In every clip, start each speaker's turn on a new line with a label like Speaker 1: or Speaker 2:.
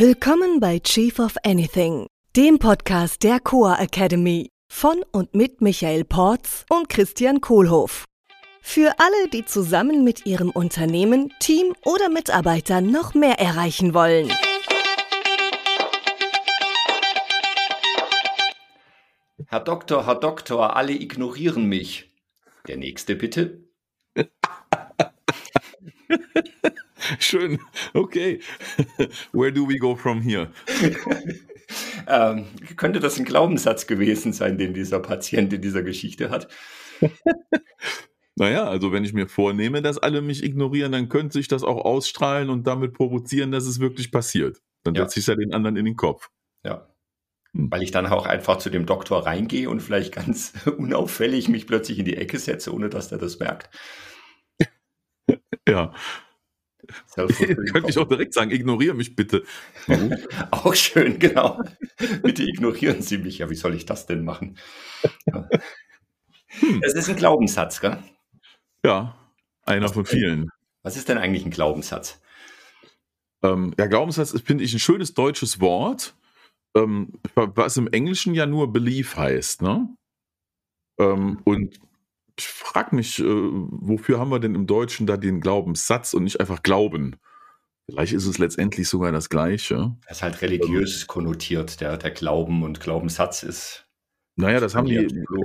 Speaker 1: Willkommen bei Chief of Anything, dem Podcast der Coa Academy von und mit Michael Porz und Christian Kohlhoff. Für alle, die zusammen mit ihrem Unternehmen, Team oder Mitarbeitern noch mehr erreichen wollen.
Speaker 2: Herr Doktor, Herr Doktor, alle ignorieren mich. Der nächste bitte.
Speaker 3: Schön. Okay. Where do we go from here?
Speaker 2: ähm, könnte das ein Glaubenssatz gewesen sein, den dieser Patient in dieser Geschichte hat?
Speaker 3: Naja, also wenn ich mir vornehme, dass alle mich ignorieren, dann könnte sich das auch ausstrahlen und damit provozieren, dass es wirklich passiert. Dann
Speaker 2: Ja.
Speaker 3: setze ich ja den anderen in den Kopf.
Speaker 2: Ja.
Speaker 3: Hm.
Speaker 2: Weil ich dann auch einfach zu dem Doktor reingehe und vielleicht ganz unauffällig mich plötzlich in die Ecke setze, ohne dass der das merkt.
Speaker 3: Ja. Könnte ich auch direkt sagen, ignoriere mich bitte.
Speaker 2: Auch schön, genau. Bitte ignorieren Sie mich. Ja, wie soll ich das denn machen?
Speaker 3: Hm.
Speaker 2: Das ist ein Glaubenssatz, gell?
Speaker 3: Ja, einer von vielen.
Speaker 2: Was ist denn eigentlich ein Glaubenssatz?
Speaker 3: Ähm, ja, Glaubenssatz ist, finde ich, ein schönes deutsches Wort, ähm, was im Englischen ja nur Belief heißt. Ne? Ähm, und ich frage mich, äh, wofür haben wir denn im Deutschen da den Glaubenssatz und nicht einfach Glauben? Vielleicht ist es letztendlich sogar das Gleiche.
Speaker 2: Das ist halt religiös konnotiert, der, der Glauben und Glaubenssatz ist.
Speaker 3: Naja, das haben die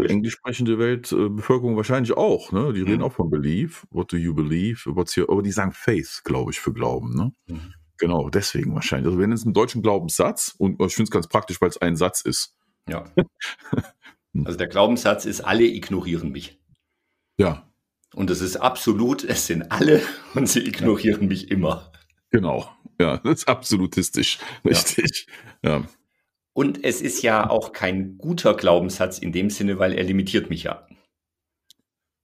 Speaker 3: englisch sprechende Weltbevölkerung wahrscheinlich auch. Ne? Die reden
Speaker 2: Mhm.
Speaker 3: auch von Belief. What do you believe? What's your, aber die sagen Faith, glaube ich, für Glauben. Ne?
Speaker 2: Mhm.
Speaker 3: Genau, deswegen wahrscheinlich. Also wenn es einen deutschen Glaubenssatz, und ich finde es ganz praktisch, weil es ein Satz ist.
Speaker 2: Ja. Also der Glaubenssatz ist, alle ignorieren mich.
Speaker 3: Ja,
Speaker 2: Und es ist absolut, es sind alle und sie ignorieren mich immer.
Speaker 3: genau. Ja, das ist absolutistisch.
Speaker 2: Ja.
Speaker 3: Richtig. Ja.
Speaker 2: Und es ist ja auch kein guter Glaubenssatz in dem Sinne, weil er limitiert mich ja.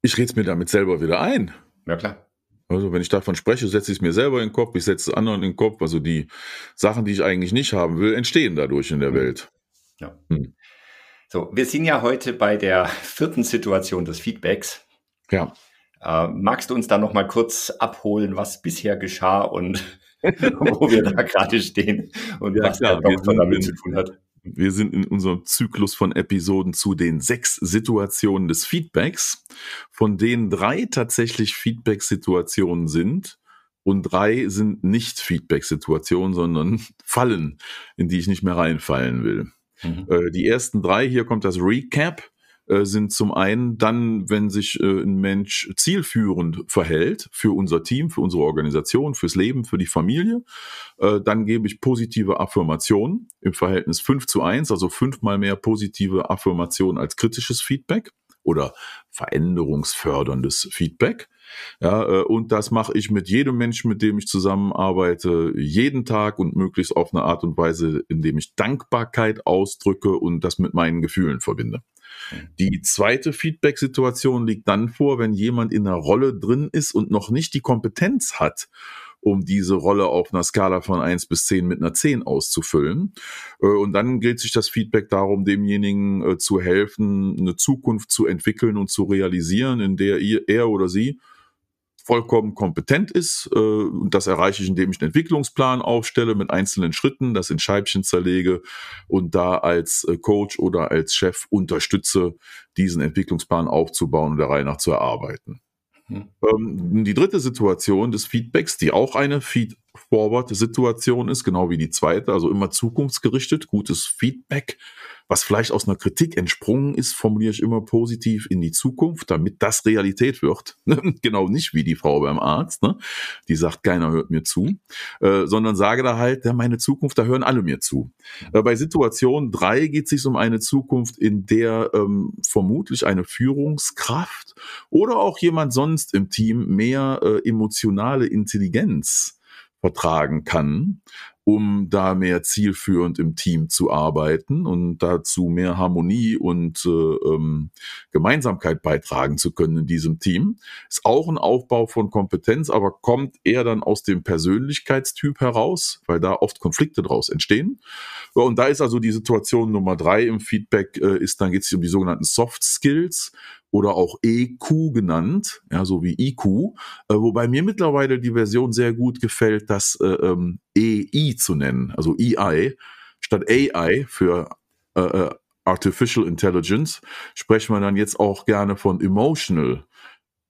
Speaker 3: Ich rede es mir damit selber wieder ein.
Speaker 2: Ja klar.
Speaker 3: Also wenn ich davon spreche, setze ich es mir selber in den Kopf, ich setze es anderen in den Kopf. Also die Sachen, die ich eigentlich nicht haben will, entstehen dadurch in der
Speaker 2: Mhm.
Speaker 3: Welt.
Speaker 2: Ja.
Speaker 3: Hm.
Speaker 2: So, wir sind ja heute bei der vierten Situation des Feedbacks.
Speaker 3: Ja.
Speaker 2: Äh, magst du uns da noch mal kurz abholen, was bisher geschah und wo wir da gerade stehen und
Speaker 3: Ja,
Speaker 2: was
Speaker 3: klar,
Speaker 2: der
Speaker 3: wir
Speaker 2: Doktor
Speaker 3: sind
Speaker 2: damit
Speaker 3: in-
Speaker 2: zu tun hat?
Speaker 3: Wir sind in unserem Zyklus von Episoden zu den sechs Situationen des Feedbacks, von denen drei tatsächlich Feedback-Situationen sind und drei sind nicht Feedback-Situationen, sondern Fallen, in die ich nicht mehr reinfallen will.
Speaker 2: Mhm.
Speaker 3: Äh, die ersten drei, hier kommt das Recap, äh, sind zum einen dann, wenn sich äh, ein Mensch zielführend verhält für unser Team, für unsere Organisation, fürs Leben, für die Familie, äh, dann gebe ich positive Affirmationen im Verhältnis 5 zu 1, also fünfmal mehr positive Affirmationen als kritisches Feedback oder veränderungsförderndes Feedback. Ja, und das mache ich mit jedem Menschen, mit dem ich zusammenarbeite, jeden Tag und möglichst auf eine Art und Weise, indem ich Dankbarkeit ausdrücke und das mit meinen Gefühlen verbinde. Die zweite Feedback-Situation liegt dann vor, wenn jemand in einer Rolle drin ist und noch nicht die Kompetenz hat, um diese Rolle auf einer Skala von 1 bis 10 mit einer 10 auszufüllen. Äh, Und dann gilt sich das Feedback darum, demjenigen äh, zu helfen, eine Zukunft zu entwickeln und zu realisieren, in der er oder sie vollkommen kompetent ist. Äh, Und das erreiche ich, indem ich einen Entwicklungsplan aufstelle mit einzelnen Schritten, das in Scheibchen zerlege und da als äh, Coach oder als Chef unterstütze, diesen Entwicklungsplan aufzubauen und der Reihe nach zu erarbeiten.
Speaker 2: Mhm.
Speaker 3: Ähm, Die dritte Situation des Feedbacks, die auch eine Feed-Forward-Situation ist, genau wie die zweite, also immer zukunftsgerichtet, gutes Feedback, was vielleicht aus einer Kritik entsprungen ist, formuliere ich immer positiv in die Zukunft, damit das Realität wird. genau nicht wie die Frau beim Arzt, ne? die sagt, keiner hört mir zu, äh, sondern sage da halt, ja, meine Zukunft, da hören alle mir zu. Äh, bei Situation drei geht es sich um eine Zukunft, in der ähm, vermutlich eine Führungskraft oder auch jemand sonst im Team mehr äh, emotionale Intelligenz vertragen kann, um da mehr zielführend im Team zu arbeiten und dazu mehr Harmonie und äh, ähm, Gemeinsamkeit beitragen zu können in diesem Team. Ist auch ein Aufbau von Kompetenz, aber kommt eher dann aus dem Persönlichkeitstyp heraus, weil da oft Konflikte draus entstehen. Ja, Und da ist also die Situation Nummer drei im Feedback, äh, ist dann geht es um die sogenannten Soft Skills, oder auch EQ genannt, ja, so wie IQ, äh, wobei mir mittlerweile die Version sehr gut gefällt, das äh, ähm, EI zu nennen, also EI, statt AI für äh, äh, Artificial Intelligence, sprechen wir dann jetzt auch gerne von Emotional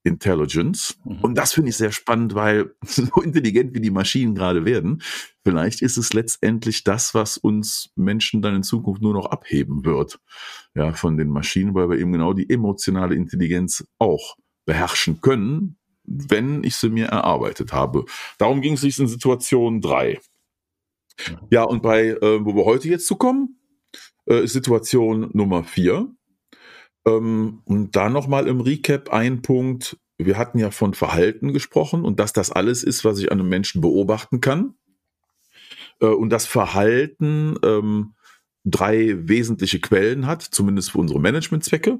Speaker 3: Intelligence. Mhm. Und das finde ich sehr spannend, weil so intelligent wie die Maschinen gerade werden, vielleicht ist es letztendlich das, was uns Menschen dann in Zukunft nur noch abheben wird. Ja, von den Maschinen, weil wir eben genau die emotionale Intelligenz auch beherrschen können, wenn ich sie mir erarbeitet habe. Darum ging es sich in Situation drei. Mhm. Ja, und bei, äh, wo wir heute jetzt zukommen, äh, ist Situation Nummer vier. Ähm, und da nochmal im Recap ein Punkt. Wir hatten ja von Verhalten gesprochen und dass das alles ist, was ich an einem Menschen beobachten kann. Äh, und das Verhalten ähm, drei wesentliche Quellen hat, zumindest für unsere Managementzwecke,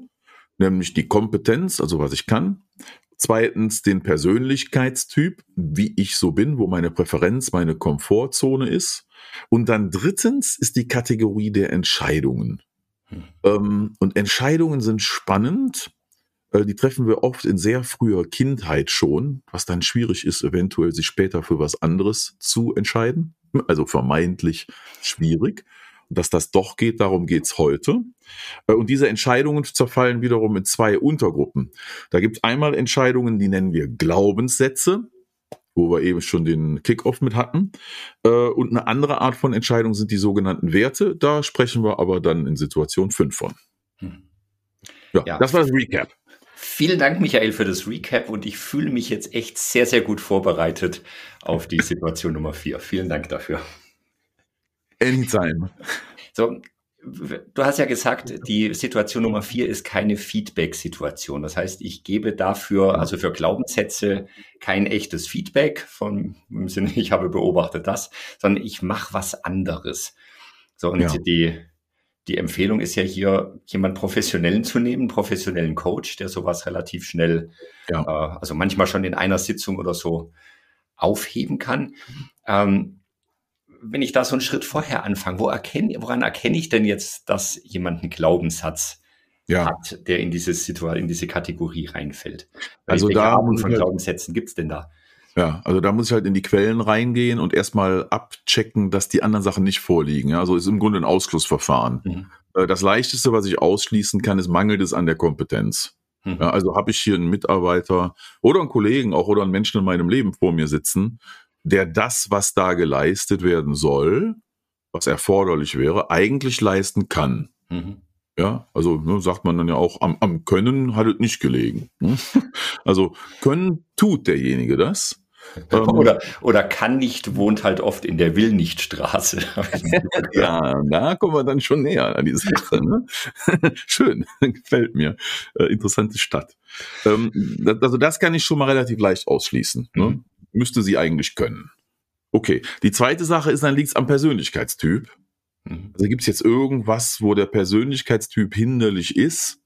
Speaker 3: nämlich die Kompetenz, also was ich kann. Zweitens den Persönlichkeitstyp, wie ich so bin, wo meine Präferenz, meine Komfortzone ist. Und dann drittens ist die Kategorie der Entscheidungen. Hm. Ähm, und Entscheidungen sind spannend. Äh, die treffen wir oft in sehr früher Kindheit schon, was dann schwierig ist, eventuell sich später für was anderes zu entscheiden. Also vermeintlich schwierig. Dass das doch geht, darum geht's heute. Äh, und diese Entscheidungen zerfallen wiederum in zwei Untergruppen. Da gibt es einmal Entscheidungen, die nennen wir Glaubenssätze wo wir eben schon den Kickoff mit hatten. Äh, und eine andere Art von Entscheidung sind die sogenannten Werte. Da sprechen wir aber dann in Situation 5 von. Hm. Ja, ja, das war das Recap.
Speaker 2: Vielen Dank, Michael, für das Recap und ich fühle mich jetzt echt sehr, sehr gut vorbereitet auf die Situation Nummer 4. Vielen Dank dafür.
Speaker 3: Anytime.
Speaker 2: So, du hast ja gesagt, die Situation Nummer vier ist keine Feedback-Situation. Das heißt, ich gebe dafür, also für Glaubenssätze, kein echtes Feedback von im Sinne, ich habe beobachtet das, sondern ich mache was anderes. So, und ja. die, die Empfehlung ist ja hier, jemand professionellen zu nehmen, professionellen Coach, der sowas relativ schnell, ja. äh, also manchmal schon in einer Sitzung oder so aufheben kann. Ähm, wenn ich da so einen Schritt vorher anfange, wo erkenne, woran erkenne ich denn jetzt, dass jemand einen Glaubenssatz ja. hat, der in diese Situation, in diese Kategorie reinfällt?
Speaker 3: Weil also da
Speaker 2: Arten von halt, Glaubenssätzen gibt es denn da?
Speaker 3: Ja, also da muss ich halt in die Quellen reingehen und erstmal abchecken, dass die anderen Sachen nicht vorliegen. Also ist im Grunde ein Ausschlussverfahren. Mhm. Äh, das leichteste, was ich ausschließen kann, ist mangelndes an der Kompetenz. Mhm. Also habe ich hier einen Mitarbeiter oder einen Kollegen auch oder einen Menschen in meinem Leben vor mir sitzen, der das, was da geleistet werden soll, was erforderlich wäre, eigentlich leisten kann. Mhm. Ja, also ne, sagt man dann ja auch, am, am Können hat es nicht gelegen. Ne? Also können tut derjenige das.
Speaker 2: Ähm, oder, oder kann nicht, wohnt halt oft in der Will-nicht-Straße.
Speaker 3: ja, da kommen wir dann schon näher an die Sache. Ne? Schön, gefällt mir. Äh, interessante Stadt. Ähm, also das kann ich schon mal relativ leicht ausschließen. Ne? Mhm müsste sie eigentlich können. Okay, die zweite Sache ist, dann liegt es am Persönlichkeitstyp. Mhm. Also gibt es jetzt irgendwas, wo der Persönlichkeitstyp hinderlich ist?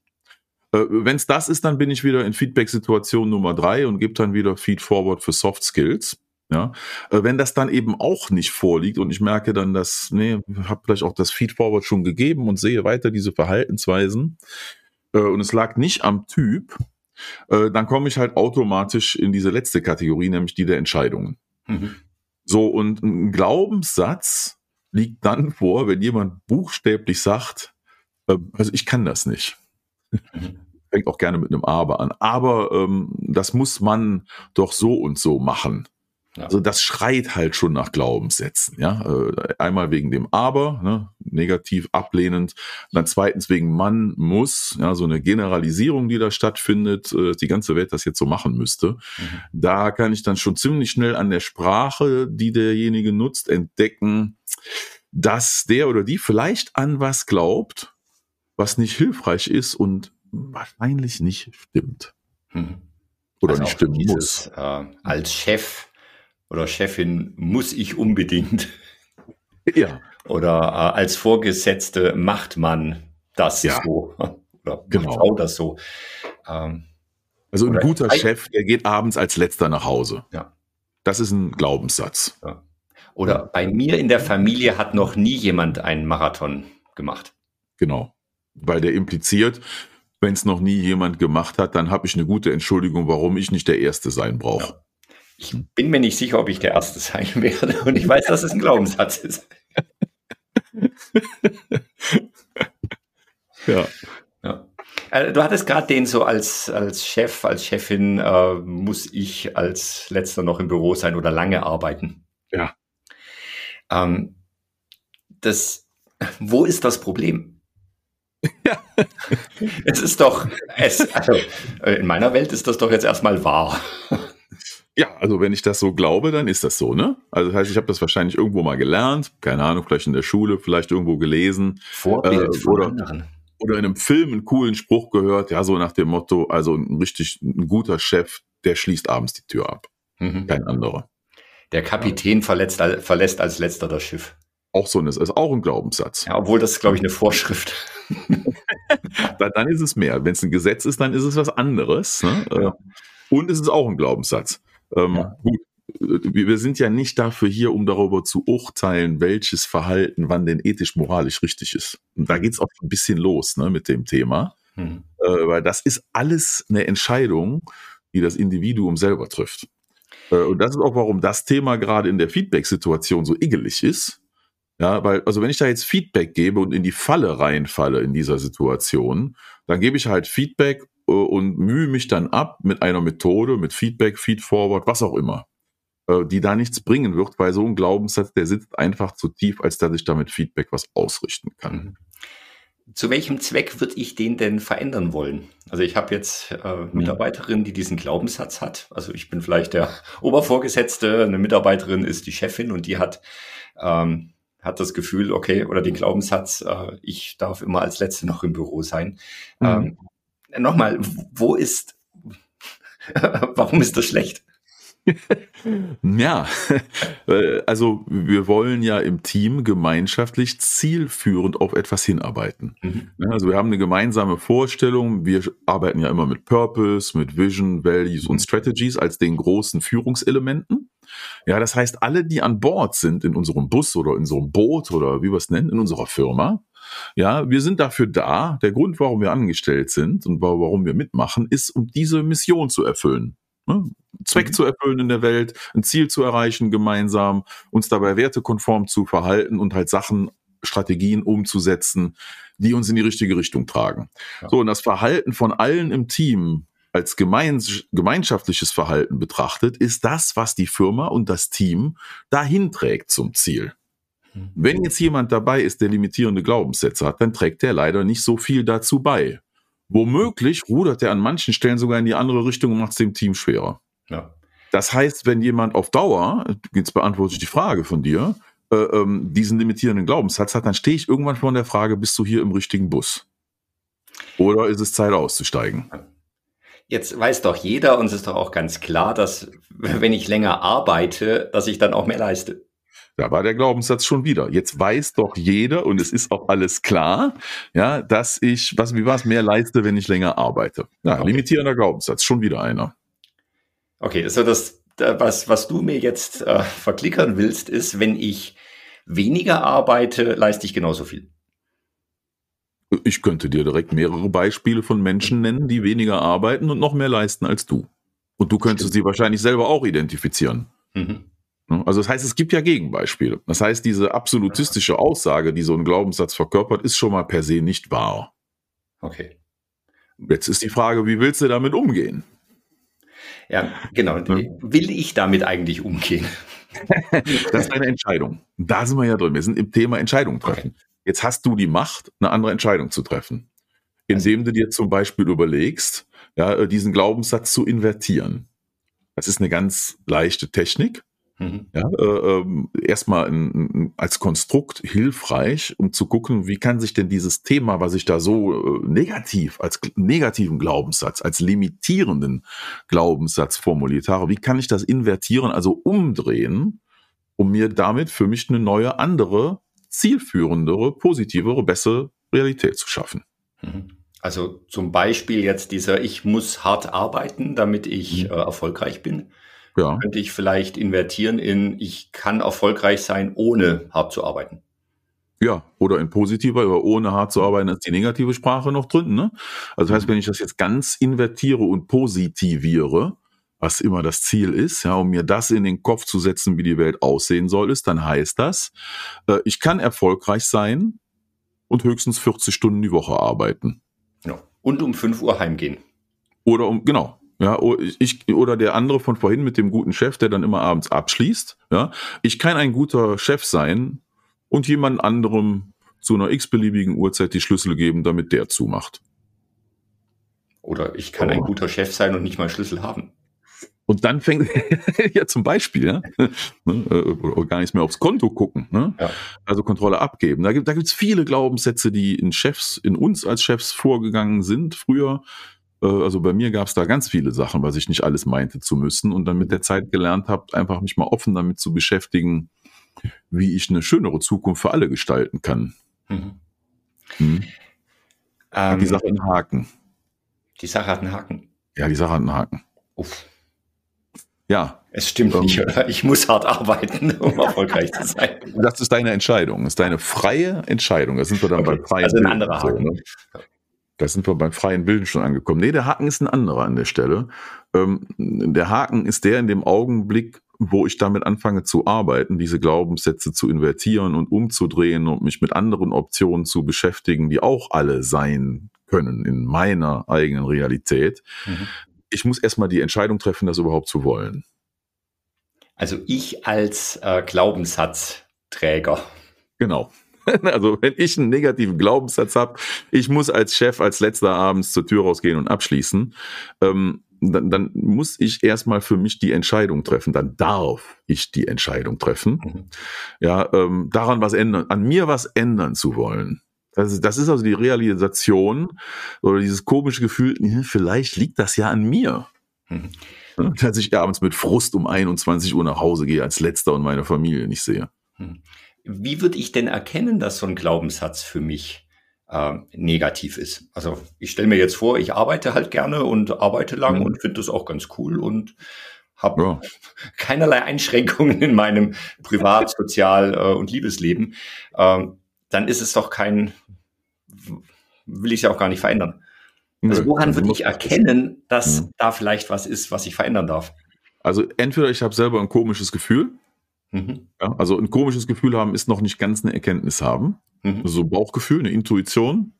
Speaker 3: Äh, Wenn es das ist, dann bin ich wieder in Feedback-Situation Nummer drei und gebe dann wieder Feed-Forward für Soft Skills. Ja, äh, wenn das dann eben auch nicht vorliegt und ich merke dann, dass, nee, habe vielleicht auch das Feed-Forward schon gegeben und sehe weiter diese Verhaltensweisen äh, und es lag nicht am Typ, äh, dann komme ich halt automatisch in diese letzte Kategorie, nämlich die der Entscheidungen. Mhm. So, und ein Glaubenssatz liegt dann vor, wenn jemand buchstäblich sagt, äh, also ich kann das nicht. Mhm. Fängt auch gerne mit einem Aber an. Aber ähm, das muss man doch so und so machen. Ja. Also das schreit halt schon nach Glaubenssätzen, ja. Äh, einmal wegen dem Aber, ne, negativ ablehnend, dann zweitens wegen man muss, ja, so eine Generalisierung, die da stattfindet, äh, die ganze Welt das jetzt so machen müsste. Mhm. Da kann ich dann schon ziemlich schnell an der Sprache, die derjenige nutzt, entdecken, dass der oder die vielleicht an was glaubt, was nicht hilfreich ist und wahrscheinlich nicht stimmt.
Speaker 2: Mhm. Oder also nicht stimmen dieses, muss. Äh, als Chef oder Chefin muss ich unbedingt. Ja. Oder äh, als Vorgesetzte macht man das ja. so. Oder genau. Frau das so.
Speaker 3: Ähm, also ein guter Chef, der geht abends als letzter nach Hause.
Speaker 2: Ja.
Speaker 3: Das ist ein Glaubenssatz. Ja.
Speaker 2: Oder bei mir in der Familie hat noch nie jemand einen Marathon gemacht.
Speaker 3: Genau. Weil der impliziert, Wenn es noch nie jemand gemacht hat, dann habe ich eine gute Entschuldigung, warum ich nicht der Erste sein brauche. Ja.
Speaker 2: Ich bin mir nicht sicher, ob ich der Erste sein werde. Und ich weiß, dass es ein Glaubenssatz ist. ja. ja. Äh, du hattest gerade den so als, als Chef, als Chefin, äh, muss ich als letzter noch im Büro sein oder lange arbeiten.
Speaker 3: Ja.
Speaker 2: Ähm, das, wo ist das Problem? Ja. es ist doch, es, also in meiner Welt ist das doch jetzt erstmal wahr.
Speaker 3: Ja, also wenn ich das so glaube, dann ist das so, ne? Also das heißt, ich habe das wahrscheinlich irgendwo mal gelernt, keine Ahnung, vielleicht in der Schule, vielleicht irgendwo gelesen.
Speaker 2: Vorbild
Speaker 3: äh, oder, anderen. oder in einem Film einen coolen Spruch gehört, ja, so nach dem Motto, also ein richtig ein guter Chef, der schließt abends die Tür ab. Mhm. Kein anderer.
Speaker 2: Der Kapitän verletzt, verlässt als letzter das Schiff.
Speaker 3: Auch so ein, ist auch ein Glaubenssatz.
Speaker 2: Ja, obwohl das, glaube ich, eine Vorschrift.
Speaker 3: dann ist es mehr. Wenn es ein Gesetz ist, dann ist es was anderes. Ne? Ja. Und es ist auch ein Glaubenssatz. Ähm, ja. Gut, wir sind ja nicht dafür hier, um darüber zu urteilen, welches Verhalten wann denn ethisch-moralisch richtig ist. Und da geht es auch ein bisschen los ne, mit dem Thema. Hm. Äh, weil das ist alles eine Entscheidung, die das Individuum selber trifft. Äh, und das ist auch, warum das Thema gerade in der Feedback-Situation so igelig ist. Ja, weil, also wenn ich da jetzt Feedback gebe und in die Falle reinfalle in dieser Situation, dann gebe ich halt Feedback äh, und mühe mich dann ab mit einer Methode, mit Feedback, Feedforward, was auch immer, äh, die da nichts bringen wird, weil so ein Glaubenssatz, der sitzt einfach zu tief, als dass ich damit Feedback was ausrichten kann. Mhm.
Speaker 2: Zu welchem Zweck würde ich den denn verändern wollen? Also ich habe jetzt äh, mhm. Mitarbeiterin, die diesen Glaubenssatz hat. Also ich bin vielleicht der Obervorgesetzte, eine Mitarbeiterin ist die Chefin und die hat ähm, hat das Gefühl, okay, oder den Glaubenssatz, äh, ich darf immer als Letzte noch im Büro sein. Mhm. Ähm, nochmal, wo ist, warum ist das schlecht?
Speaker 3: ja, also wir wollen ja im Team gemeinschaftlich zielführend auf etwas hinarbeiten. Mhm. Also wir haben eine gemeinsame Vorstellung, wir arbeiten ja immer mit Purpose, mit Vision, Values und mhm. Strategies als den großen Führungselementen. Ja, das heißt, alle, die an Bord sind in unserem Bus oder in unserem Boot oder wie wir es nennen, in unserer Firma, ja, wir sind dafür da. Der Grund, warum wir angestellt sind und warum wir mitmachen, ist, um diese Mission zu erfüllen. Ne? Zweck mhm. zu erfüllen in der Welt, ein Ziel zu erreichen gemeinsam, uns dabei wertekonform zu verhalten und halt Sachen, Strategien umzusetzen, die uns in die richtige Richtung tragen. Ja. So, und das Verhalten von allen im Team als gemeins gemeinschaftliches Verhalten betrachtet, ist das, was die Firma und das Team dahin trägt zum Ziel. Mhm. Wenn jetzt jemand dabei ist, der limitierende Glaubenssätze hat, dann trägt der leider nicht so viel dazu bei. Womöglich rudert er an manchen Stellen sogar in die andere Richtung und macht es dem Team schwerer. Ja. Das heißt, wenn jemand auf Dauer, jetzt beantworte ich die Frage von dir, äh, ähm, diesen limitierenden Glaubenssatz hat, dann stehe ich irgendwann vor der Frage, bist du hier im richtigen Bus? Oder ist es Zeit auszusteigen?
Speaker 2: Jetzt weiß doch jeder und es ist doch auch ganz klar, dass wenn ich länger arbeite, dass ich dann auch mehr leiste.
Speaker 3: Da war der Glaubenssatz schon wieder. Jetzt weiß doch jeder und es ist auch alles klar, ja, dass ich, was, wie war es, mehr leiste, wenn ich länger arbeite. Ja, okay. limitierender Glaubenssatz, schon wieder einer.
Speaker 2: Okay, also das, was, was du mir jetzt äh, verklickern willst, ist, wenn ich weniger arbeite, leiste ich genauso viel.
Speaker 3: Ich könnte dir direkt mehrere Beispiele von Menschen nennen, die weniger arbeiten und noch mehr leisten als du. Und du könntest Stimmt. sie wahrscheinlich selber auch identifizieren. Mhm. Ne? Also das heißt, es gibt ja Gegenbeispiele. Das heißt, diese absolutistische Aussage, die so ein Glaubenssatz verkörpert, ist schon mal per se nicht wahr.
Speaker 2: Okay.
Speaker 3: Jetzt ist die Frage, wie willst du damit umgehen?
Speaker 2: Ja, genau. Hm? Will ich damit eigentlich umgehen?
Speaker 3: das ist eine Entscheidung. Da sind wir ja drin. Wir sind im Thema Entscheidung treffen. Okay. Jetzt hast du die Macht, eine andere Entscheidung zu treffen. Indem du dir zum Beispiel überlegst, ja, diesen Glaubenssatz zu invertieren. Das ist eine ganz leichte Technik. Mhm. Ja, äh, äh, erstmal in, als Konstrukt hilfreich, um zu gucken, wie kann sich denn dieses Thema, was ich da so äh, negativ, als negativen Glaubenssatz, als limitierenden Glaubenssatz formuliert habe, wie kann ich das invertieren, also umdrehen, um mir damit für mich eine neue, andere, zielführendere, positivere, bessere Realität zu schaffen.
Speaker 2: Mhm. Also zum Beispiel jetzt dieser, ich muss hart arbeiten, damit ich mhm. äh, erfolgreich bin ja. könnte ich vielleicht invertieren in, ich kann erfolgreich sein, ohne hart zu arbeiten.
Speaker 3: Ja, oder in positiver, aber ohne hart zu arbeiten, ist die negative Sprache noch drin. Ne? Also das heißt, wenn ich das jetzt ganz invertiere und positiviere, was immer das Ziel ist, ja, um mir das in den Kopf zu setzen, wie die Welt aussehen soll, ist, dann heißt das, äh, ich kann erfolgreich sein und höchstens 40 Stunden die Woche arbeiten.
Speaker 2: Ja. Und um 5 Uhr heimgehen.
Speaker 3: Oder um, genau, ja, ich, oder der andere von vorhin mit dem guten Chef, der dann immer abends abschließt. Ja, ich kann ein guter Chef sein und jemand anderem zu einer x-beliebigen Uhrzeit die Schlüssel geben, damit der zumacht.
Speaker 2: Oder ich kann oh. ein guter Chef sein und nicht mal Schlüssel haben.
Speaker 3: Und dann fängt, ja zum Beispiel, ja, ne, äh, oder gar nicht mehr aufs Konto gucken, ne? ja. also Kontrolle abgeben. Da gibt da gibt's viele Glaubenssätze, die in Chefs, in uns als Chefs vorgegangen sind früher. Äh, also bei mir gab's da ganz viele Sachen, was ich nicht alles meinte zu müssen und dann mit der Zeit gelernt habe, einfach mich mal offen damit zu beschäftigen, wie ich eine schönere Zukunft für alle gestalten kann. Mhm. Hm. Ähm, die Sache einen Haken.
Speaker 2: Die Sache hat einen Haken.
Speaker 3: Ja, die Sache hat einen Haken. Uff.
Speaker 2: Ja. Es stimmt um, nicht, oder? Ich muss hart arbeiten, um erfolgreich zu sein.
Speaker 3: Das ist deine Entscheidung. Das ist deine freie Entscheidung. Da sind wir dann okay. beim freien
Speaker 2: Also ein anderer Haken.
Speaker 3: So, ne? Da sind wir beim freien Bilden schon angekommen. Nee, der Haken ist ein anderer an der Stelle. Ähm, der Haken ist der in dem Augenblick, wo ich damit anfange zu arbeiten, diese Glaubenssätze zu invertieren und umzudrehen und mich mit anderen Optionen zu beschäftigen, die auch alle sein können in meiner eigenen Realität. Mhm. Ich muss erstmal die Entscheidung treffen, das überhaupt zu wollen.
Speaker 2: Also ich als äh, Glaubenssatzträger.
Speaker 3: Genau. Also wenn ich einen negativen Glaubenssatz habe, ich muss als Chef als letzter abends zur Tür rausgehen und abschließen, ähm, dann, dann muss ich erstmal für mich die Entscheidung treffen. Dann darf ich die Entscheidung treffen, mhm. ja, ähm, daran was ändern, an mir was ändern zu wollen. Das ist, das ist also die Realisation oder dieses komische Gefühl, vielleicht liegt das ja an mir. Mhm. Dass ich abends mit Frust um 21 Uhr nach Hause gehe als letzter und meine Familie nicht sehe.
Speaker 2: Mhm. Wie würde ich denn erkennen, dass so ein Glaubenssatz für mich äh, negativ ist. Also ich stelle mir jetzt vor, ich arbeite halt gerne und arbeite lang mhm. und finde das auch ganz cool und habe ja. keinerlei Einschränkungen in meinem Privat-, Sozial- äh, und Liebesleben. Ähm, dann ist es doch kein, will ich ja auch gar nicht verändern. Also woran also würde ich erkennen, dass mhm. da vielleicht was ist, was ich verändern darf?
Speaker 3: Also entweder ich habe selber ein komisches Gefühl, mhm. ja, also ein komisches Gefühl haben ist noch nicht ganz eine Erkenntnis haben. Mhm. So Bauchgefühl, eine Intuition.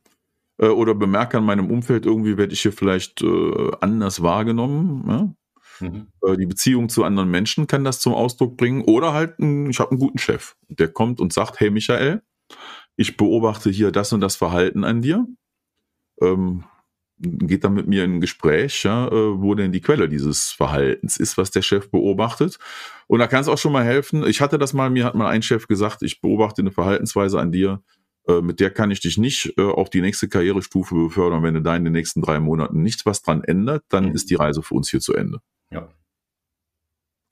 Speaker 3: Äh, oder bemerke an meinem Umfeld, irgendwie werde ich hier vielleicht äh, anders wahrgenommen. Ja? Mhm. Äh, die Beziehung zu anderen Menschen kann das zum Ausdruck bringen. Oder halt, ein, ich habe einen guten Chef, der kommt und sagt, hey Michael, ich beobachte hier das und das Verhalten an dir. Ähm, geht dann mit mir in ein Gespräch, ja, äh, wo denn die Quelle dieses Verhaltens ist, was der Chef beobachtet. Und da kann es auch schon mal helfen. Ich hatte das mal, mir hat mal ein Chef gesagt, ich beobachte eine Verhaltensweise an dir, äh, mit der kann ich dich nicht äh, auf die nächste Karrierestufe befördern. Wenn du da in den nächsten drei Monaten nichts was dran ändert, dann mhm. ist die Reise für uns hier zu Ende. Ja.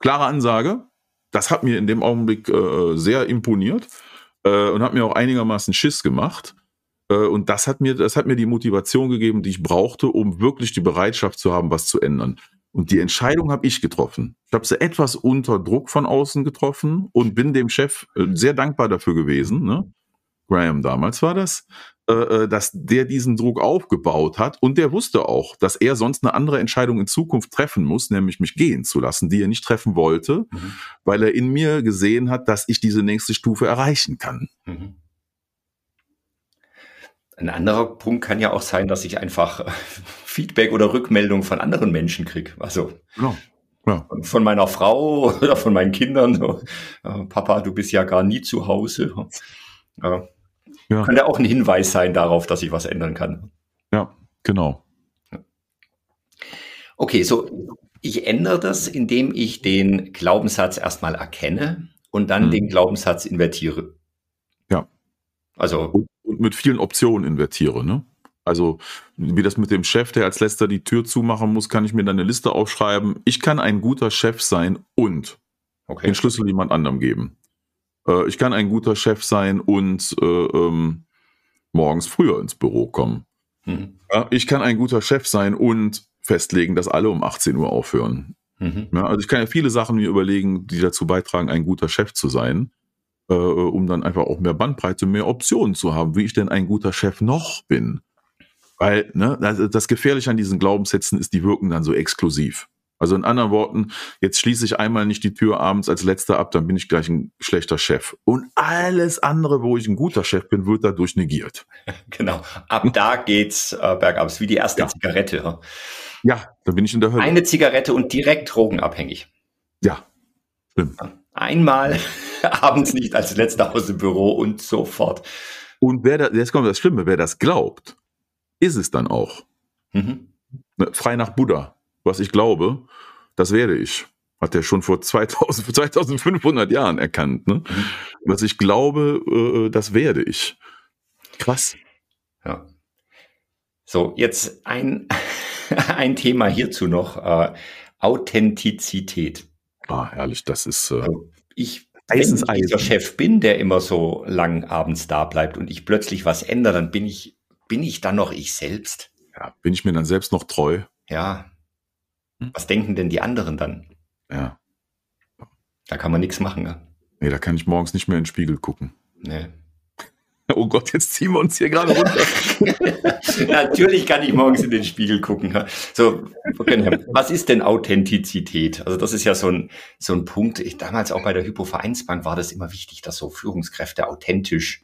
Speaker 3: Klare Ansage. Das hat mir in dem Augenblick äh, sehr imponiert äh, und hat mir auch einigermaßen Schiss gemacht. Äh, und das hat mir, das hat mir die Motivation gegeben, die ich brauchte, um wirklich die Bereitschaft zu haben, was zu ändern. Und die Entscheidung habe ich getroffen. Ich habe sie etwas unter Druck von außen getroffen und bin dem Chef äh, sehr dankbar dafür gewesen. Ne? Graham damals war das, äh, dass der diesen Druck aufgebaut hat und der wusste auch, dass er sonst eine andere Entscheidung in Zukunft treffen muss, nämlich mich gehen zu lassen, die er nicht treffen wollte, mhm. weil er in mir gesehen hat, dass ich diese nächste Stufe erreichen kann. Mhm.
Speaker 2: Ein anderer Punkt kann ja auch sein, dass ich einfach äh, Feedback oder Rückmeldung von anderen Menschen kriege. Also ja. Ja. von meiner Frau oder von meinen Kindern. So, äh, Papa, du bist ja gar nie zu Hause. Ja. Könnte auch ein Hinweis sein darauf, dass ich was ändern kann.
Speaker 3: Ja, genau.
Speaker 2: Okay, so ich ändere das, indem ich den Glaubenssatz erstmal erkenne und dann mhm. den Glaubenssatz invertiere.
Speaker 3: Ja. Also und mit vielen Optionen invertiere. Ne? Also wie das mit dem Chef, der als letzter die Tür zumachen muss, kann ich mir dann eine Liste aufschreiben. Ich kann ein guter Chef sein und okay. den Schlüssel jemand anderem geben. Äh, ich kann ein guter Chef sein und äh, ähm, morgens früher ins Büro kommen. Mhm. Ja, ich kann ein guter Chef sein und festlegen, dass alle um 18 Uhr aufhören. Mhm. Ja, also ich kann ja viele Sachen mir überlegen, die dazu beitragen, ein guter Chef zu sein. Äh, um dann einfach auch mehr Bandbreite, mehr Optionen zu haben, wie ich denn ein guter Chef noch bin. Weil ne, das, das Gefährliche an diesen Glaubenssätzen ist, die wirken dann so exklusiv. Also in anderen Worten, jetzt schließe ich einmal nicht die Tür abends als letzter ab, dann bin ich gleich ein schlechter Chef. Und alles andere, wo ich ein guter Chef bin, wird dadurch negiert.
Speaker 2: Genau. Ab da geht's äh, bergab. ist wie die erste ja. Zigarette.
Speaker 3: Ja, da bin ich in der Hölle.
Speaker 2: Eine Zigarette und direkt drogenabhängig.
Speaker 3: Ja,
Speaker 2: stimmt. Einmal abends nicht als letzter aus dem Büro und sofort.
Speaker 3: Und wer da, jetzt kommt das Schlimme, wer das glaubt, ist es dann auch. Mhm. Ne, frei nach Buddha was ich glaube, das werde ich. Hat er schon vor 2000, 2500 Jahren erkannt. Ne? Mhm. Was ich glaube, äh, das werde ich. Krass.
Speaker 2: Ja. So, jetzt ein, ein Thema hierzu noch. Äh, Authentizität.
Speaker 3: Ah, herrlich, das ist. Äh,
Speaker 2: also ich, wenn ich dieser Chef bin, der immer so lang abends da bleibt und ich plötzlich was ändere, dann bin ich, bin ich dann noch ich selbst.
Speaker 3: Ja, bin ich mir dann selbst noch treu?
Speaker 2: Ja, hm? Was denken denn die anderen dann?
Speaker 3: Ja.
Speaker 2: Da kann man nichts machen. Ne?
Speaker 3: Nee, da kann ich morgens nicht mehr in den Spiegel gucken.
Speaker 2: Nee.
Speaker 3: Oh Gott, jetzt ziehen wir uns hier gerade runter.
Speaker 2: Natürlich kann ich morgens in den Spiegel gucken. So, was ist denn Authentizität? Also das ist ja so ein, so ein Punkt. Ich, damals auch bei der Hypovereinsbank war das immer wichtig, dass so Führungskräfte authentisch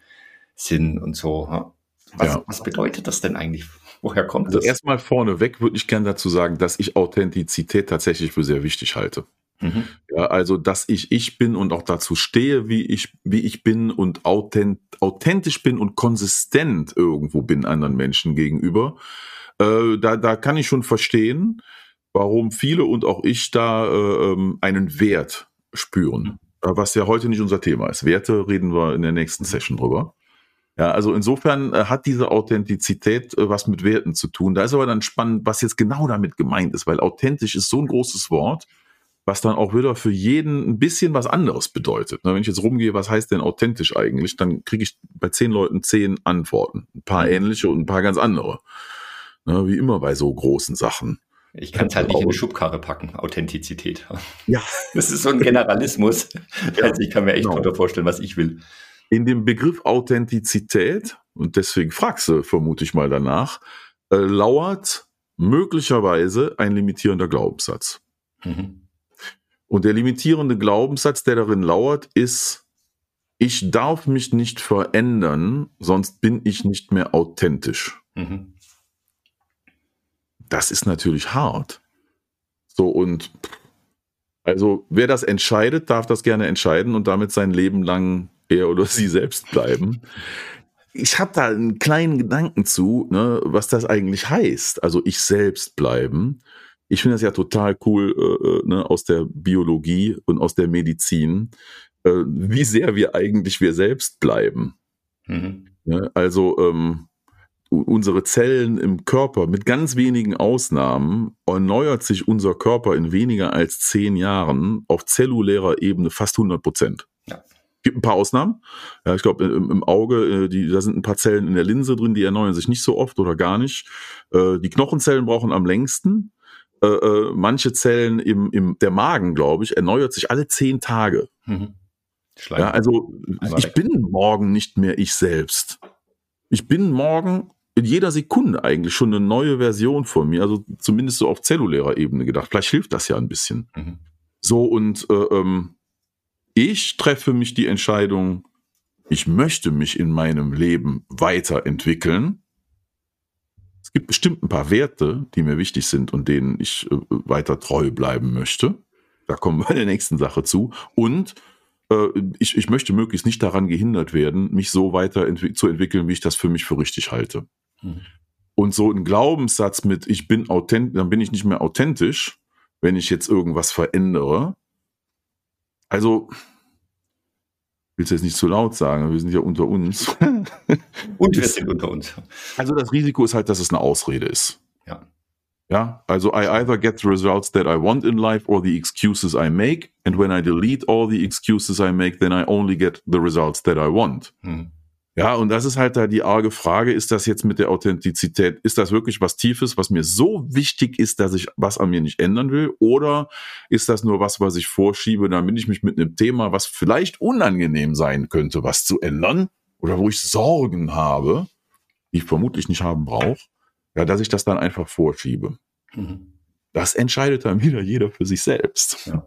Speaker 2: sind und so. Was, ja. was bedeutet das denn eigentlich? Woher kommt
Speaker 3: also
Speaker 2: das?
Speaker 3: Erstmal vorneweg würde ich gerne dazu sagen, dass ich Authentizität tatsächlich für sehr wichtig halte. Mhm. Ja, also, dass ich ich bin und auch dazu stehe, wie ich, wie ich bin und authent, authentisch bin und konsistent irgendwo bin anderen Menschen gegenüber. Äh, da, da kann ich schon verstehen, warum viele und auch ich da äh, ähm, einen Wert spüren. Mhm. Was ja heute nicht unser Thema ist. Werte reden wir in der nächsten mhm. Session drüber. Ja, also insofern äh, hat diese Authentizität äh, was mit Werten zu tun. Da ist aber dann spannend, was jetzt genau damit gemeint ist, weil authentisch ist so ein großes Wort, was dann auch wieder für jeden ein bisschen was anderes bedeutet. Wenn ich jetzt rumgehe, was heißt denn authentisch eigentlich, dann kriege ich bei zehn Leuten zehn Antworten. Ein paar mhm. ähnliche und ein paar ganz andere. Wie immer bei so großen Sachen.
Speaker 2: Ich kann es halt nicht in eine Schubkarre packen, Authentizität.
Speaker 3: Ja.
Speaker 2: Das ist so ein Generalismus. Ja, also ich kann mir echt genau. vorstellen, was ich will.
Speaker 3: In dem Begriff Authentizität, und deswegen fragst du vermute ich mal danach, äh, lauert möglicherweise ein limitierender Glaubenssatz. Mhm. Und der limitierende Glaubenssatz, der darin lauert, ist, ich darf mich nicht verändern, sonst bin ich nicht mehr authentisch. Mhm. Das ist natürlich hart. So und also wer das entscheidet, darf das gerne entscheiden und damit sein Leben lang er oder sie selbst bleiben. Ich habe da einen kleinen Gedanken zu, ne, was das eigentlich heißt. Also ich selbst bleiben. Ich finde das ja total cool äh, äh, ne, aus der Biologie und aus der Medizin, äh, wie sehr wir eigentlich wir selbst bleiben. Mhm. Ja, also ähm, unsere Zellen im Körper, mit ganz wenigen Ausnahmen, erneuert sich unser Körper in weniger als zehn Jahren auf zellulärer Ebene fast 100 Prozent. Ja gibt ein paar Ausnahmen. Ja, ich glaube, im, im, Auge, äh, die, da sind ein paar Zellen in der Linse drin, die erneuern sich nicht so oft oder gar nicht. Äh, die Knochenzellen brauchen am längsten. Äh, äh manche Zellen im, im der Magen, glaube ich, erneuert sich alle zehn Tage. Mhm. Ja, also Einmal ich weg. bin morgen nicht mehr ich selbst. Ich bin morgen in jeder Sekunde eigentlich schon eine neue Version von mir, also zumindest so auf zellulärer Ebene gedacht. Vielleicht hilft das ja ein bisschen. Mhm. So und äh, ähm, ich treffe mich die Entscheidung, ich möchte mich in meinem Leben weiterentwickeln. Es gibt bestimmt ein paar Werte, die mir wichtig sind und denen ich äh, weiter treu bleiben möchte. Da kommen wir in der nächsten Sache zu. Und äh, ich, ich möchte möglichst nicht daran gehindert werden, mich so weiter zu entwickeln, wie ich das für mich für richtig halte. Mhm. Und so ein Glaubenssatz mit, ich bin authentisch, dann bin ich nicht mehr authentisch, wenn ich jetzt irgendwas verändere, also, willst du jetzt nicht zu laut sagen, wir sind ja unter uns.
Speaker 2: Und wir sind unter uns.
Speaker 3: Also das Risiko ist halt, dass es eine Ausrede ist.
Speaker 2: Ja.
Speaker 3: Ja, also I either get the results that I want in life or the excuses I make. And when I delete all the excuses I make, then I only get the results that I want. Hm. Ja, und das ist halt da die arge Frage, ist das jetzt mit der Authentizität, ist das wirklich was Tiefes, was mir so wichtig ist, dass ich was an mir nicht ändern will? Oder ist das nur was, was ich vorschiebe, damit ich mich mit einem Thema, was vielleicht unangenehm sein könnte, was zu ändern? Oder wo ich Sorgen habe, die ich vermutlich nicht haben brauche, ja, dass ich das dann einfach vorschiebe. Mhm. Das entscheidet dann wieder jeder für sich selbst. Ja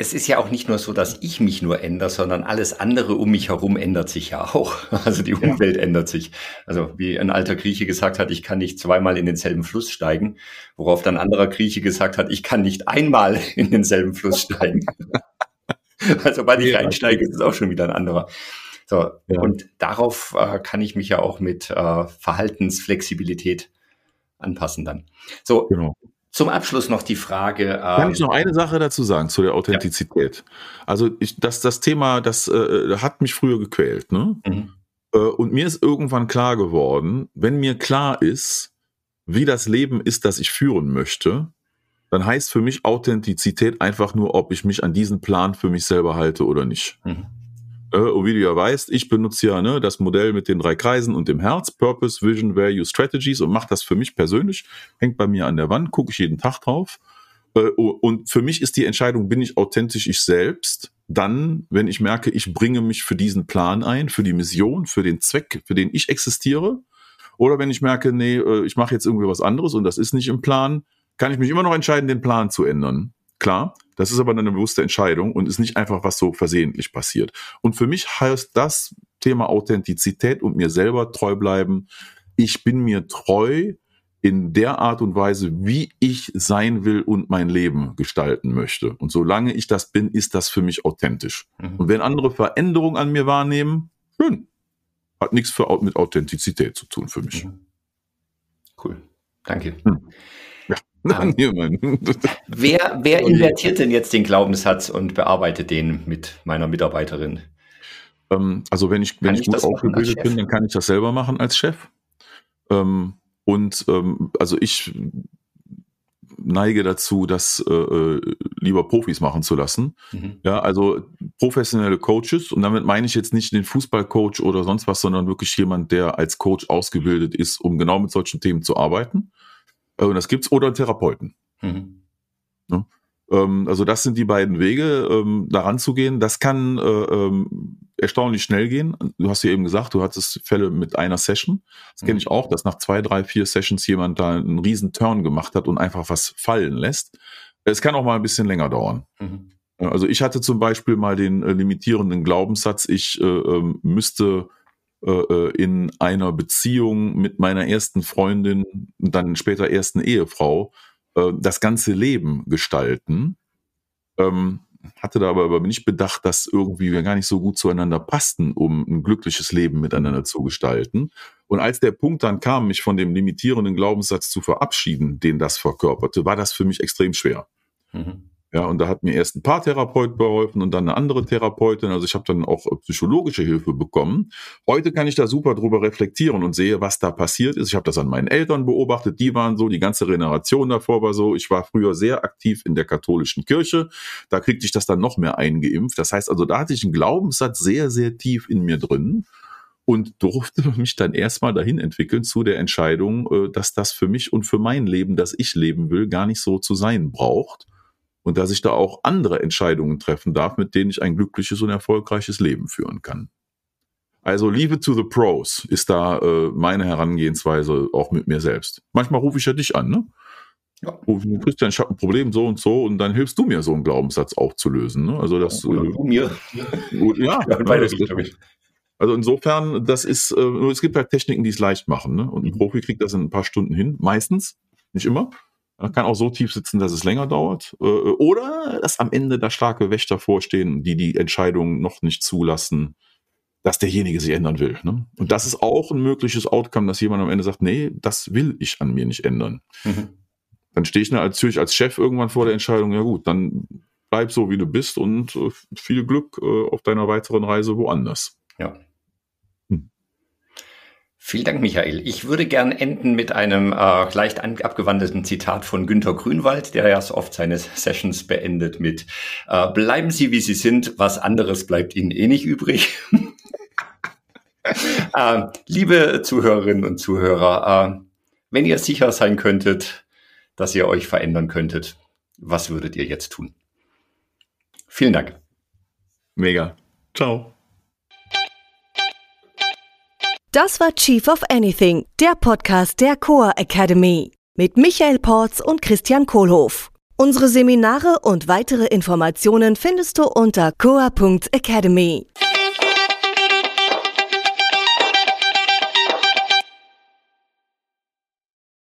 Speaker 2: es ist ja auch nicht nur so, dass ich mich nur ändere, sondern alles andere um mich herum ändert sich ja auch. Also die Umwelt ja. ändert sich. Also wie ein alter Grieche gesagt hat, ich kann nicht zweimal in denselben Fluss steigen, worauf dann ein anderer Grieche gesagt hat, ich kann nicht einmal in denselben Fluss steigen. also sobald ich reinsteige, ist es auch schon wieder ein anderer. So, ja. und darauf äh, kann ich mich ja auch mit äh, Verhaltensflexibilität anpassen dann. So, genau. Zum Abschluss noch die Frage.
Speaker 3: Kann ähm, ich noch eine Sache dazu sagen zu der Authentizität? Ja. Also ich, das, das Thema, das äh, hat mich früher gequält. Ne? Mhm. Äh, und mir ist irgendwann klar geworden, wenn mir klar ist, wie das Leben ist, das ich führen möchte, dann heißt für mich Authentizität einfach nur, ob ich mich an diesen Plan für mich selber halte oder nicht. Mhm. Äh, ja weißt, ich benutze ja ne, das Modell mit den drei Kreisen und dem Herz, Purpose, Vision, Value, Strategies und mache das für mich persönlich, hängt bei mir an der Wand, gucke ich jeden Tag drauf. Äh, und für mich ist die Entscheidung, bin ich authentisch ich selbst? Dann, wenn ich merke, ich bringe mich für diesen Plan ein, für die Mission, für den Zweck, für den ich existiere. Oder wenn ich merke, nee, äh, ich mache jetzt irgendwie was anderes und das ist nicht im Plan, kann ich mich immer noch entscheiden, den Plan zu ändern. Klar, das ist aber eine bewusste Entscheidung und ist nicht einfach was so versehentlich passiert. Und für mich heißt das Thema Authentizität und mir selber treu bleiben. Ich bin mir treu in der Art und Weise, wie ich sein will und mein Leben gestalten möchte. Und solange ich das bin, ist das für mich authentisch. Mhm. Und wenn andere Veränderungen an mir wahrnehmen, schön. Hat nichts für, mit Authentizität zu tun für mich. Mhm.
Speaker 2: Cool. Danke. Hm. Nein, wer, wer invertiert denn jetzt den Glaubenssatz und bearbeitet den mit meiner Mitarbeiterin?
Speaker 3: Ähm, also wenn ich, wenn ich, ich gut ausgebildet bin, dann kann ich das selber machen als Chef. Ähm, und ähm, also ich neige dazu, das äh, äh, lieber Profis machen zu lassen. Mhm. Ja, also professionelle Coaches und damit meine ich jetzt nicht den Fußballcoach oder sonst was, sondern wirklich jemand, der als Coach ausgebildet ist, um genau mit solchen Themen zu arbeiten. Und das gibt's, oder einen Therapeuten. Mhm. Ja? Ähm, also das sind die beiden Wege, ähm, daran zu gehen. Das kann äh, ähm, erstaunlich schnell gehen. Du hast ja eben gesagt, du hattest Fälle mit einer Session. Das kenne mhm. ich auch, dass nach zwei, drei, vier Sessions jemand da einen riesen Turn gemacht hat und einfach was fallen lässt. Es kann auch mal ein bisschen länger dauern. Mhm. Also ich hatte zum Beispiel mal den äh, limitierenden Glaubenssatz, ich äh, äh, müsste äh, äh, in einer Beziehung mit meiner ersten Freundin und dann später ersten Ehefrau äh, das ganze Leben gestalten. Ähm, hatte da aber nicht bedacht, dass irgendwie wir gar nicht so gut zueinander passten, um ein glückliches Leben miteinander zu gestalten. Und als der Punkt dann kam, mich von dem limitierenden Glaubenssatz zu verabschieden, den das verkörperte, war das für mich extrem schwer. Mhm. Ja, und da hat mir erst ein Paartherapeut geholfen und dann eine andere Therapeutin. Also ich habe dann auch psychologische Hilfe bekommen. Heute kann ich da super drüber reflektieren und sehe, was da passiert ist. Ich habe das an meinen Eltern beobachtet, die waren so, die ganze Generation davor war so. Ich war früher sehr aktiv in der katholischen Kirche. Da kriegte ich das dann noch mehr eingeimpft. Das heißt also, da hatte ich einen Glaubenssatz sehr, sehr tief in mir drin und durfte mich dann erstmal dahin entwickeln zu der Entscheidung, äh, dass das für mich und für mein Leben, das ich leben will, gar nicht so zu sein braucht und dass ich da auch andere Entscheidungen treffen darf, mit denen ich ein glückliches und erfolgreiches Leben führen kann. Also Liebe to the Pros ist da äh, meine Herangehensweise auch mit mir selbst. Manchmal rufe ich ja dich an, ne? Ja. Christian, ich habe ein Problem so und so und dann hilfst du mir, so einen Glaubenssatz aufzulösen. Ne? Also das. Oder äh, du mir. Ja, ja das, also insofern, das ist, äh, es gibt halt Techniken, die es leicht machen. Ne? Und ein mhm. Profi kriegt das in ein paar Stunden hin, meistens, nicht immer. Kann auch so tief sitzen, dass es länger dauert. Äh, oder dass am Ende da starke Wächter vorstehen, die die Entscheidung noch nicht zulassen, dass derjenige sich ändern will. Ne? Und das ist auch ein mögliches Outcome, dass jemand am Ende sagt, nee, das will ich an mir nicht ändern. Mhm. Dann stehe ich natürlich als Chef irgendwann vor der Entscheidung, ja gut, dann bleib so, wie du bist und äh, viel Glück äh, auf deiner weiteren Reise woanders.
Speaker 2: Ja. Vielen Dank, Michael. Ich würde gern enden mit einem äh, leicht abgewandelten Zitat von Günter Grünwald, der ja so oft seine Sessions beendet mit äh, Bleiben Sie, wie Sie sind, was anderes bleibt Ihnen eh nicht übrig. äh, liebe Zuhörerinnen und Zuhörer, äh, wenn ihr sicher sein könntet, dass ihr euch verändern könntet, was würdet ihr jetzt tun? Vielen Dank.
Speaker 3: Mega. Ciao.
Speaker 1: Das war Chief of Anything, der Podcast der Coa Academy mit Michael Porz und Christian Kohlhoff. Unsere Seminare und weitere Informationen findest du unter coa.academy.